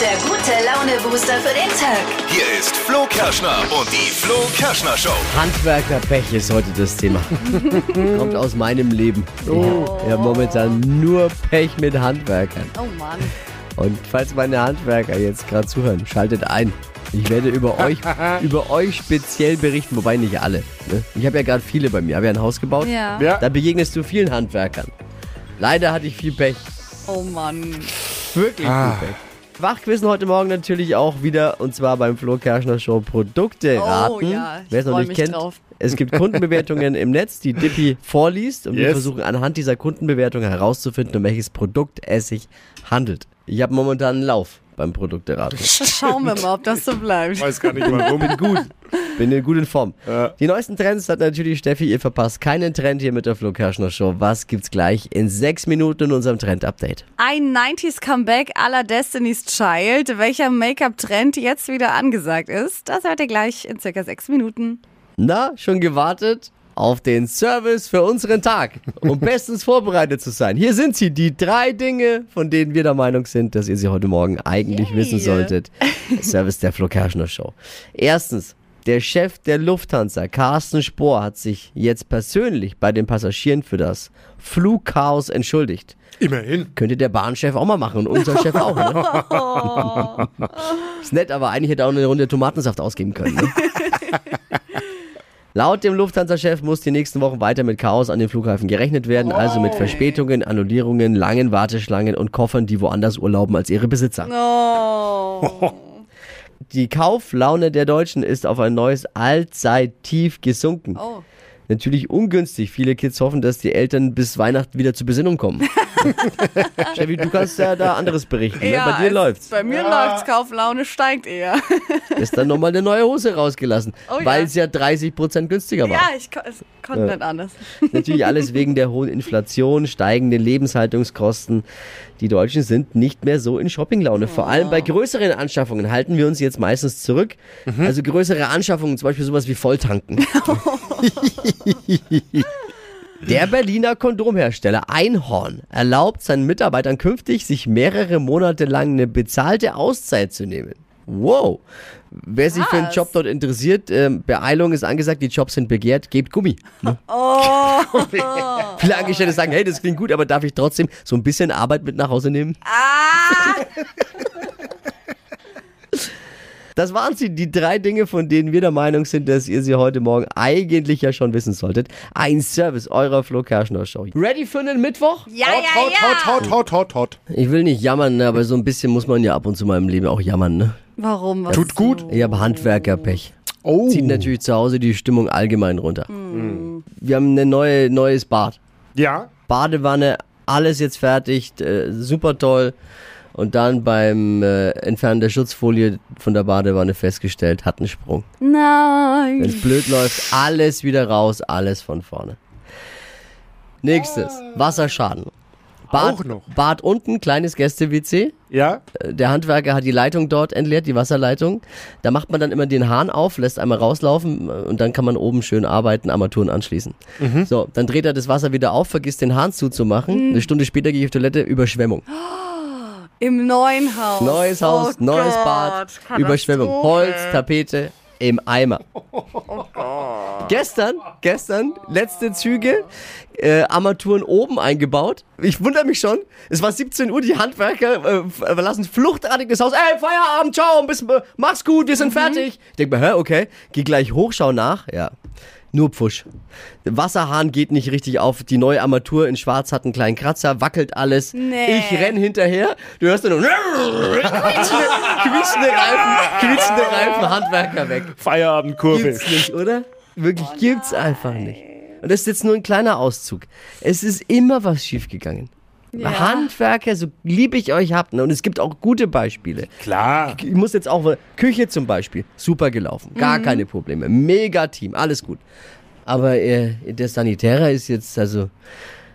der gute Laune-Booster für den Tag. Hier ist Flo Kerschner und die Flo Kerschner Show. Handwerkerpech ist heute das Thema. Kommt aus meinem Leben. Ich habe momentan nur Pech mit Handwerkern. Oh Mann. Und falls meine Handwerker jetzt gerade zuhören, schaltet ein. Ich werde über euch, über euch speziell berichten, wobei nicht alle. Ne? Ich habe ja gerade viele bei mir. Habe ja ein Haus gebaut. Ja. Ja. Da begegnest du vielen Handwerkern. Leider hatte ich viel Pech. Oh Mann. Wirklich Ah. viel Pech. Wachquissen heute Morgen natürlich auch wieder und zwar beim Flo Kerschner Show Produkte Oh, raten. ja, ich Wer es noch nicht kennt, drauf. es gibt Kundenbewertungen im Netz, die Dippy vorliest und wir Yes. versuchen anhand dieser Kundenbewertungen herauszufinden, um welches Produkt es sich handelt. Ich habe momentan einen Lauf beim Produkteraten. Schauen wir mal, ob das so bleibt. Ich weiß gar nicht warum. Bin gut. Bin in gut in Form. Ja. Die neuesten Trends hat natürlich Steffi, ihr verpasst keinen Trend hier mit der Flo Kerschner Show. Was gibt's gleich in sechs Minuten in unserem Trend-Update? Ein 90s Comeback aller Destiny's Child. Welcher Make-up-Trend jetzt wieder angesagt ist, das hört ihr gleich in circa sechs Minuten. Na, schon gewartet? Auf den Service für unseren Tag, um bestens vorbereitet zu sein. Hier sind sie, die drei Dinge, von denen wir der Meinung sind, dass ihr sie heute Morgen eigentlich Yay. wissen solltet. Service der Flo Kerschner Show. Erstens, der Chef der Lufthansa, Carsten Spohr, hat sich jetzt persönlich bei den Passagieren für das Flugchaos entschuldigt. Immerhin. Könnte der Bahnchef auch mal machen und unser Chef auch, ne? Ist nett, aber eigentlich hätte er auch eine Runde Tomatensaft ausgeben können. Ne? Laut dem Lufthansa-Chef muss die nächsten Wochen weiter mit Chaos an den Flughäfen gerechnet werden, also mit Verspätungen, Annullierungen, langen Warteschlangen und Koffern, die woanders urlauben als ihre Besitzer. Oh. Die Kauflaune der Deutschen ist auf ein neues Allzeittief gesunken. oh. Natürlich ungünstig. Viele Kids hoffen, dass die Eltern bis Weihnachten wieder zur Besinnung kommen. Steffi, du kannst ja da anderes berichten. Ne? Bei dir es- läuft's. Bei mir läuft's. Kauflaune steigt eher. Ist dann nochmal eine neue Hose rausgelassen, Oh ja. weil es ja 30% günstiger war. ja, ich ko es konnte nicht anders. Natürlich alles wegen der hohen Inflation, steigenden Lebenshaltungskosten. Die Deutschen sind nicht mehr so in Shoppinglaune. Vor allem bei größeren Anschaffungen halten wir uns jetzt meistens zurück. Also größere Anschaffungen, zum Beispiel sowas wie Volltanken. Der Berliner Kondomhersteller Einhorn erlaubt seinen Mitarbeitern künftig, sich mehrere Monate lang eine bezahlte Auszeit zu nehmen. Wow. Wer sich für einen. Job dort interessiert, ähm, Beeilung ist angesagt, die Jobs sind begehrt, gebt Gummi. Ne? Oh. Viele Angestellte sagen, hey, das klingt gut, aber darf ich trotzdem so ein bisschen Arbeit mit nach Hause nehmen? Ah. Das waren sie, die drei Dinge, von denen wir der Meinung sind, dass ihr sie heute Morgen eigentlich ja schon wissen solltet. Ein Service eurer Flo Kerschner Show. Ready für einen Mittwoch? Ja, Hot, ja, hot, ja. hot, hot, hot, hot, hot. Ich will nicht jammern, ne, aber so ein bisschen muss man ja ab und zu mal im Leben auch jammern. Ne? Warum? Was Tut gut. Ich habe Handwerkerpech. Oh. Zieht natürlich zu Hause die Stimmung allgemein runter. Wir haben ein neue, neues Bad. Ja. Badewanne, alles jetzt fertig, äh, super toll. Und dann beim äh, Entfernen der Schutzfolie von der Badewanne festgestellt, hat einen Sprung. Wenn Nein. es blöd läuft, alles wieder raus, alles von vorne. Nächstes, Wasserschaden. Bad, Auch noch. Bad unten, kleines Gäste-WC. Ja. Äh, Der Handwerker hat die Leitung dort entleert, die Wasserleitung. Da macht man dann immer den Hahn auf, lässt einmal rauslaufen äh, und dann kann man oben schön arbeiten, Armaturen anschließen. So, dann dreht er das Wasser wieder auf, vergisst den Hahn zuzumachen. Eine Stunde später gehe ich auf Toilette, Überschwemmung. Im neuen Haus. Neues Haus, oh neues Gott. Bad, Überschwemmung. Holz, Tapete im Eimer. Gestern, gestern, letzte Züge, äh, Armaturen oben eingebaut. Ich wundere mich schon. Es war 17 Uhr, die Handwerker äh, verlassen fluchtartig das Haus. Ey, Feierabend, ciao, bis, äh, mach's gut, wir sind fertig. Ich denke mir, hä, okay, geh gleich hoch, schau nach. Ja, nur Pfusch. Der Wasserhahn geht nicht richtig auf. Die neue Armatur in Schwarz hat einen kleinen Kratzer, wackelt alles. Nee. Ich renn hinterher. Du hörst nur quietschende, quietschende Reifen, quietschende Reifen, Handwerker weg. Feierabendkurve. Gibt's nicht, oder? Wirklich gibt's einfach nicht. Und das ist jetzt nur ein kleiner Auszug. Es ist immer was schiefgegangen. Ja. Handwerker, so lieb ich euch habt, ne? und es gibt auch gute Beispiele. Klar. Ich muss jetzt auch, Küche zum Beispiel, super gelaufen, Mhm. gar keine Probleme, mega Team, alles gut. Aber äh, der Sanitärer ist jetzt, also,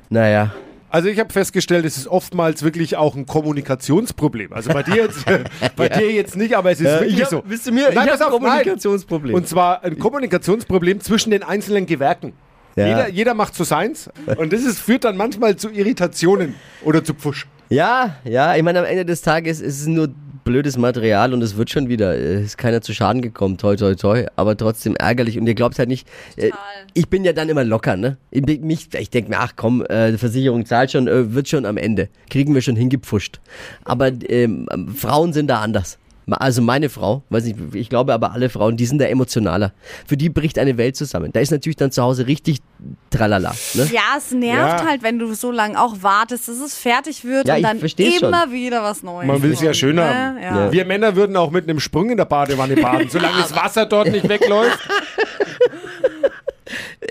naja, Also ich habe festgestellt, es ist oftmals wirklich auch ein Kommunikationsproblem. Also bei dir jetzt, bei dir jetzt nicht, aber es ist wirklich ich hab, so. Wisst ihr mir, Nein, ich habe nein. Kommunikationsproblem. Und zwar ein Kommunikationsproblem zwischen den einzelnen Gewerken. Ja. Jeder, jeder macht so seins und das ist, führt dann manchmal zu Irritationen oder zu Pfusch. Ja, ja, ich meine, am Ende des Tages ist es nur blödes Material und es wird schon wieder. Ist keiner zu Schaden gekommen, toi, toi, toi. Aber trotzdem ärgerlich. Und ihr glaubt halt nicht, äh, ich bin ja dann immer locker, ne? Ich, mich, ich denke mir, ach komm, äh, die Versicherung zahlt schon, äh, wird schon am Ende. Kriegen wir schon hingepfuscht. Aber ähm, Frauen sind da anders. Also meine Frau, weiß nicht, ich glaube aber alle Frauen, die sind da emotionaler. Für die bricht eine Welt zusammen. Da ist natürlich dann zu Hause richtig tralala. Ne? Ja, es nervt Ja. halt, wenn du so lange auch wartest, dass es fertig wird Ja, und dann versteh's schon. immer wieder was Neues. Man will es ja schön haben. Ja. Wir Männer würden auch mit einem Sprung in der Badewanne baden, solange das Wasser dort nicht wegläuft.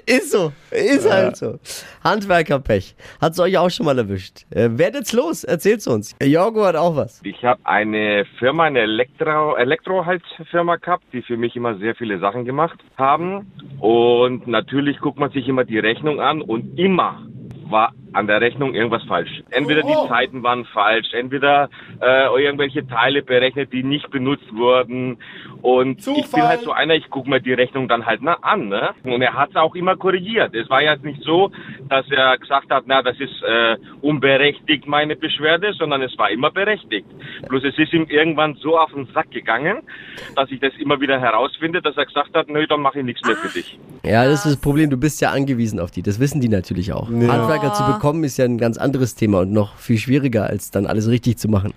Ist so, ist halt so. Handwerkerpech. Hat's euch auch schon mal erwischt. Äh, werdet's los, erzählt's uns. Jorgo hat auch was. Ich habe eine Firma, eine Elektro Elektroheizfirma gehabt, die für mich immer sehr viele Sachen gemacht haben. Und natürlich guckt man sich immer die Rechnung an und immer war an der Rechnung irgendwas falsch. Entweder die Zeiten waren falsch, entweder äh, irgendwelche Teile berechnet, die nicht benutzt wurden. Und ich bin Zufall. halt so einer, ich gucke mir die Rechnung dann halt na, an. Ne? Und er hat es auch immer korrigiert. Es war ja nicht so, dass er gesagt hat, na, das ist äh, unberechtigt meine Beschwerde, sondern es war immer berechtigt. Bloß es ist ihm irgendwann so auf den Sack gegangen, dass ich das immer wieder herausfinde, dass er gesagt hat, nö, dann mache ich nichts mehr für dich. Ja, das ist das Problem, du bist ja angewiesen auf die. Das wissen die natürlich auch. Handwerker zu bekommen ist ja ein ganz anderes Thema und noch viel schwieriger, als dann alles richtig zu machen.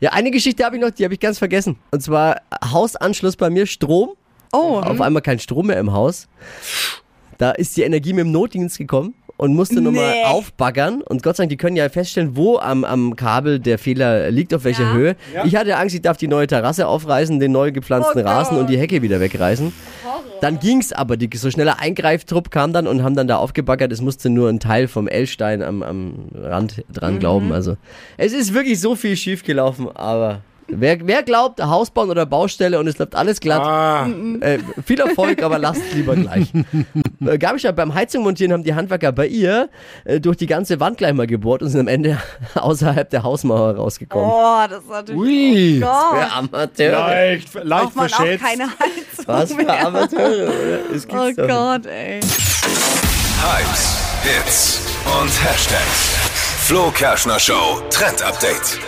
Ja, eine Geschichte habe ich noch, die habe ich ganz vergessen. Und zwar Hausanschluss bei mir, Strom. Oh, Auf einmal kein Strom mehr im Haus. Da ist die Energie mit dem Notdienst gekommen und musste nochmal Nee. aufbaggern. Und Gott sei Dank, die können ja feststellen, wo am, am Kabel der Fehler liegt, auf welcher Ja. Höhe. Ich hatte Angst, ich darf die neue Terrasse aufreißen, den neu gepflanzten Oh Rasen und die Hecke wieder wegreißen. Dann ging's aber, die, so schneller Eingreiftrupp kam dann und haben dann da aufgebaggert. Es musste nur ein Teil vom L-Stein am, am Rand dran Mhm. glauben. Also es ist wirklich so viel schief gelaufen, aber wer, wer glaubt, Haus bauen oder Baustelle und es läuft alles glatt, Ah, äh, viel Erfolg, aber lasst es lieber gleich. äh, gab ich ja beim Heizung montieren, haben die Handwerker bei ihr äh, durch die ganze Wand gleich mal gebohrt und sind am Ende außerhalb der Hausmauer rausgekommen. oh, das ist natürlich. ui. Oh Gott. Für Amateure. Leicht, leicht Braucht man auch verschätzt. keine Heizung Was für mehr. Amateure, oder? Oh. Gott, ey. Hypes, Hits und Hashtags. Flo Kerschner Show Trend Update.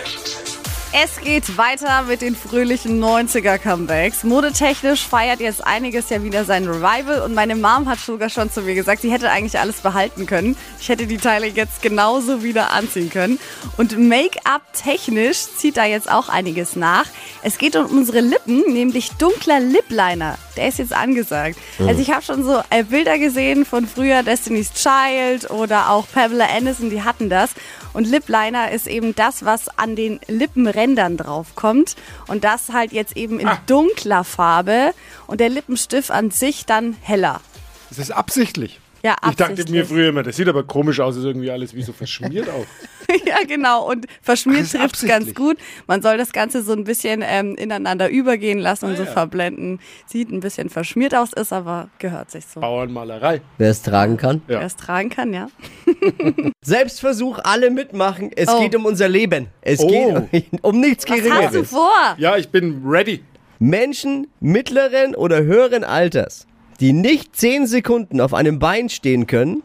Es geht weiter mit den fröhlichen 90er-Comebacks. Modetechnisch feiert jetzt einiges ja wieder sein Revival und meine Mom hat sogar schon zu mir gesagt, sie hätte eigentlich alles behalten können. Ich hätte die Teile jetzt genauso wieder anziehen können. Und Make-up-technisch zieht da jetzt auch einiges nach. Es geht um unsere Lippen, nämlich dunkler Lip-Liner. Der ist jetzt angesagt. Also ich habe schon so äh, Bilder gesehen von früher Destiny's Child oder auch Pamela Anderson, die hatten das. Und Lip Liner ist eben das, was an den Lippenrändern draufkommt. Und das halt jetzt eben in dunkler Farbe. Und der Lippenstift an sich dann heller. Das ist absichtlich. Ja, Ich dachte mir früher immer, das sieht aber komisch aus, ist irgendwie alles wie so verschmiert auch. ja, genau. Und verschmiert trifft ganz absichtlich. gut. Man soll das Ganze so ein bisschen ähm, ineinander übergehen lassen Ah, und so verblenden. Sieht ein bisschen verschmiert aus, ist aber gehört sich so. Bauernmalerei. Wer es tragen kann. Ja. Wer es tragen kann, ja. Selbstversuch, alle mitmachen. Es Oh. geht um unser Leben. Es Oh. geht um nichts Was hast du Geringeres. vor? Ja, ich bin ready. Menschen mittleren oder höheren Alters, die nicht 10 Sekunden auf einem Bein stehen können,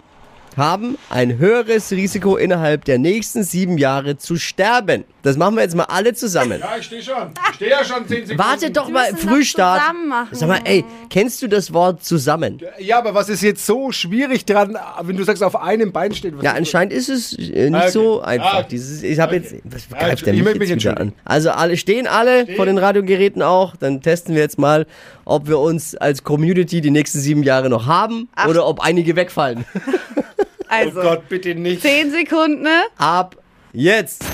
haben ein höheres Risiko innerhalb der nächsten sieben Jahre zu sterben. Das machen wir jetzt mal alle zusammen. Ja, ich stehe schon. Ich stehe ja schon 10 Sekunden. Warte doch mal, Frühstart. das zusammen machen. Sag mal, ey, kennst du das Wort zusammen? Ja, aber was ist jetzt so schwierig dran, wenn du sagst, auf einem Bein steht? Was Ja, anscheinend ist es äh, nicht Ah, okay. so Ah, einfach. okay. Dieses, ich habe Okay. jetzt, was Ja, greift der ich mich möchte jetzt mich wieder an? Also alle stehen alle von den Radiogeräten auch. Dann testen wir jetzt mal, ob wir uns als Community die nächsten sieben Jahre noch haben oder ob einige wegfallen. Oh Also, Gott, bitte nicht. 10 Sekunden, ne? Ab jetzt.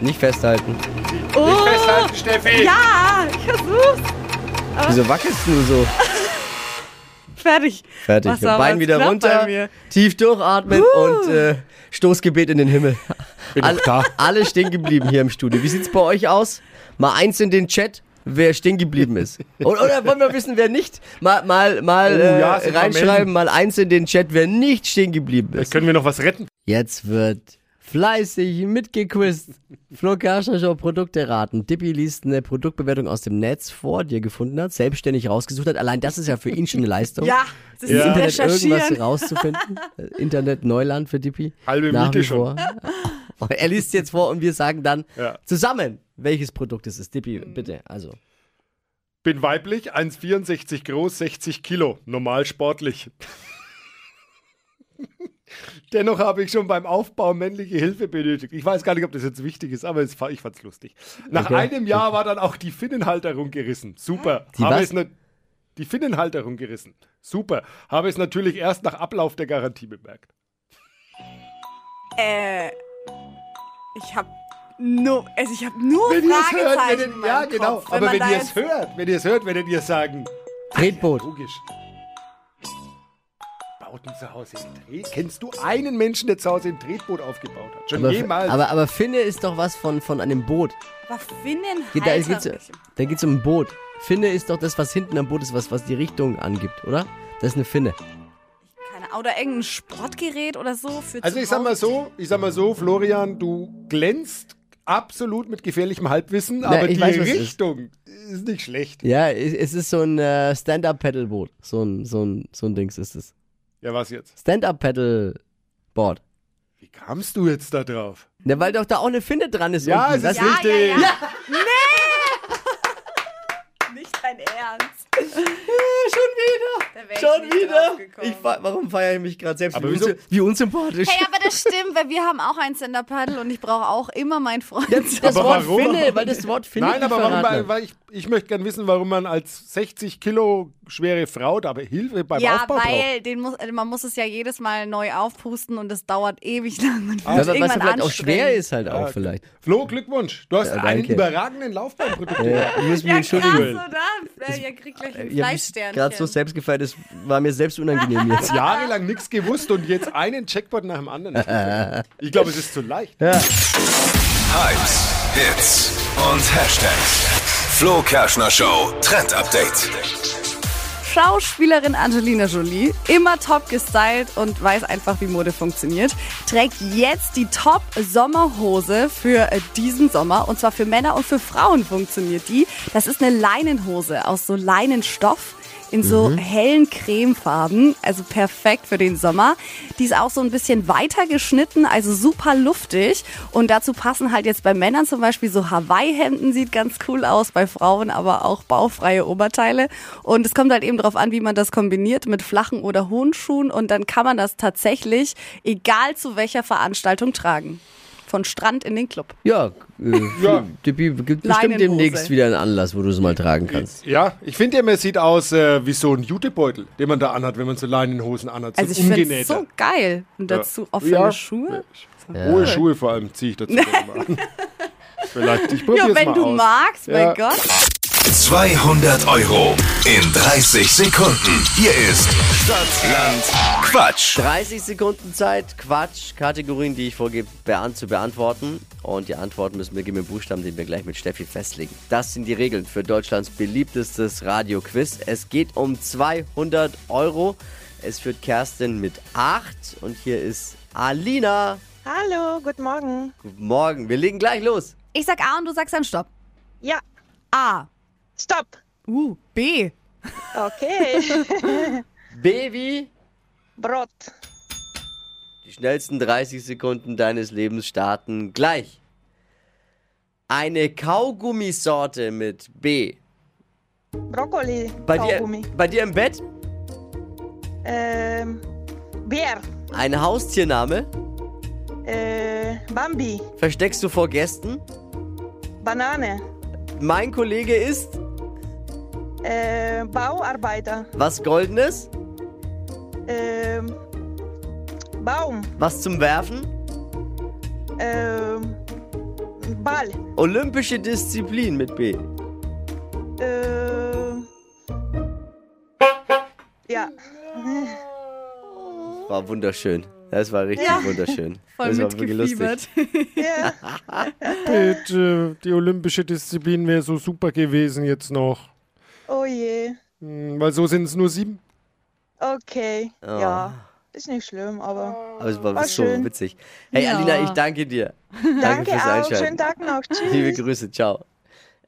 Nicht festhalten. Nicht festhalten, Steffi. Ja, ich versuch's. Wieso wackelst du so? Fertig. Fertig. Wasser Bein wieder runter, tief durchatmen und äh, Stoßgebet in den Himmel. Bin Alle, alle stehen geblieben hier im Studio. Wie sieht's bei euch aus? Mal eins in den Chat, wer stehen geblieben ist. Oder, oder wollen wir wissen, wer nicht? Mal, mal, mal Oh, äh, ja, mal reinschreiben, mal eins in den Chat, wer nicht stehen geblieben ist. Können wir noch was retten? Jetzt wird Fleißig mitgequizt. Flo Kerschner Show Produkte raten. Dippi liest eine Produktbewertung aus dem Netz vor, die er gefunden hat, selbstständig rausgesucht hat. Allein das ist ja für ihn schon eine Leistung. Ja, das ist Internet recherchieren. irgendwas rauszufinden. Äh, Internet Neuland für Dippi. Halbe Nach Miete schon. Er liest jetzt vor und wir sagen dann Ja. zusammen, welches Produkt es ist. Dippi, bitte. Also. Bin weiblich, 1,64 groß, 60 Kilo, normal sportlich. Dennoch habe ich schon beim Aufbau männliche Hilfe benötigt. Ich weiß gar nicht, ob das jetzt wichtig ist, aber es, ich fand's lustig. Nach Okay. einem Jahr war dann auch die Finnenhalterung gerissen. Super. Die habe was? es ne- die Finnenhalterung gerissen. Super. Habe es natürlich erst nach Ablauf der Garantie bemerkt. Äh, ich habe nur, also ich habe nur Wenn ihr es hört, Fragezeichen wenn ihr, ja genau, Kopf, aber wenn ihr es hört, wenn ihr es hört, werdet ihr sagen, Tretboot. logisch. Bauten zu Hause ein Tret? Kennst du einen Menschen, der zu Hause ein Tretboot aufgebaut hat? Schon Aber, jemals? aber, aber Finne ist doch was von, von einem Boot. Aber Finnen Geht- Da geht's, da geht's um ein Boot. Finne ist doch das, was hinten am Boot ist, was, was die Richtung angibt, oder? Das ist eine Finne. Oder irgendein Sportgerät oder so für Also ich sag mal so, ich sag mal so, Florian, du glänzt absolut mit gefährlichem Halbwissen, aber ich die weiß, es ist. Richtung ist. nicht schlecht. Ja, es ist so ein äh, Stand-Up-Pedalboot. So ein, so, ein, so ein Dings ist es. Ja, was jetzt? Stand-Up-Pedal-Board. Wie kamst du jetzt da drauf? Ja, weil doch da auch eine Finne dran ist. Ja, unten. es ist Das- richtig. Ja, ja. Nicht dein Ernst. schon wieder. Ich Schon nicht wieder. draufgekommen. Ich, fa- warum feiere ich mich gerade selbst? Aber wie, wieso- unsy- wie unsympathisch. Hey, aber das stimmt, weil wir haben auch ein Stand-Up-Paddle und ich brauche auch immer meinen Freund. das das Wort? Finne, weil das Wort Finne Nein, aber warum, weil ich, ich möchte gerne wissen, warum man als 60 Kilo schwere Frau dabei Hilfe beim ja, Aufbau braucht. weil den muss, also man muss es ja jedes Mal neu aufpusten und das dauert ewig lang und Ja, wird was vielleicht auch schwer ist halt auch Ja, vielleicht. Flo, Glückwunsch. Du hast Ja, einen überragenden Laufbahnprodukt. Ja, ich muss mich Ja, krass, entschuldigen. oder? Ja, ihr kriegt gleich ein Ich habe Fleischsternchen. gerade so selbst gefeiert, das war mir selbst unangenehm jetzt. Jahrelang nichts gewusst und jetzt einen Checkpot nach dem anderen. Ich glaube, es ist zu leicht. Hypes, Hits und Hashtags. Flo Kerschner Show Trend Update. Schauspielerin Angelina Jolie, immer top gestylt und weiß einfach, wie Mode funktioniert, trägt jetzt die Top-Sommerhose für äh, diesen Sommer. Und zwar für Männer und für Frauen funktioniert die. Das ist eine Leinenhose aus so Leinenstoff. In so hellen Cremefarben, also perfekt für den Sommer. Die ist auch so ein bisschen weiter geschnitten, also super luftig. Und dazu passen halt jetzt bei Männern zum Beispiel so Hawaii-Hemden, sieht ganz cool aus, bei Frauen aber auch baufreie Oberteile. Und es kommt halt eben darauf an, wie man das kombiniert mit flachen oder hohen Schuhen. Und dann kann man das tatsächlich, egal zu welcher Veranstaltung, tragen. Von Strand in den Club. Ja, äh, Ja. Dippi, gibt bestimmt demnächst wieder einen Anlass, wo du es mal tragen kannst. Ja, ich finde ja, man sieht aus äh, wie so ein Jutebeutel, den man da anhat, wenn man so Leinenhosen anhat. So Also ich finde es so geil. Und dazu offene Ja. Schuhe. Hohe Schuhe vor allem ziehe ich dazu gerne mal an. Vielleicht, ich probier's Ja, wenn mal du aus. magst, Ja. mein Gott. 200 Euro in 30 Sekunden. Hier ist Stadtland Quatsch. 30 Sekunden Zeit, Quatsch, Kategorien, die ich vorgebe, zu beantworten. Und die Antworten müssen wir geben mit Buchstaben, den wir gleich mit Steffi festlegen. Das sind die Regeln für Deutschlands beliebtestes Radio-Quiz. Es geht um 200 Euro. Es führt Kerstin mit 8 und hier ist Alina. Hallo, guten Morgen. Guten Morgen, wir legen gleich los. Ich sag A und du sagst dann Stopp. Ja, A. stopp. Uh, B. Okay. Baby, Brot. die schnellsten 30 Sekunden deines Lebens starten gleich. Eine Kaugummisorte mit B. Brokkoli. Bei dir, Kaugummi. bei dir im Bett Ähm, Bär. ein Haustiername. Äh, Bambi. Versteckst du vor Gästen? Banane. Mein Kollege ist Äh, Bauarbeiter. was Goldenes, Ähm, Baum. was zum Werfen, Ähm, Ball. olympische Disziplin mit B. Äh, ja. War wunderschön. Das war richtig wunderschön. Voll das war wirklich lustig. ja. Bitte, die olympische Disziplin wäre so super gewesen jetzt noch. Oh je. Hm, Weil so sind es nur sieben. Okay. Oh. Ja. ist nicht schlimm, aber Aber es war, War so schön. witzig. Hey, Ja. Alina, ich danke dir. danke fürs auch. Einschalten. Schönen Tag noch. Tschüss. Liebe Grüße, ciao.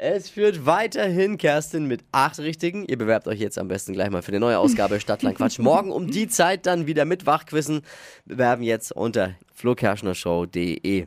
Es führt weiterhin Kerstin mit acht Richtigen. Ihr bewerbt euch jetzt am besten gleich mal für eine neue Ausgabe Stadtland Quatsch. Morgen um die Zeit dann wieder mit Wachquissen. Bewerben jetzt unter flokerschnershow.de.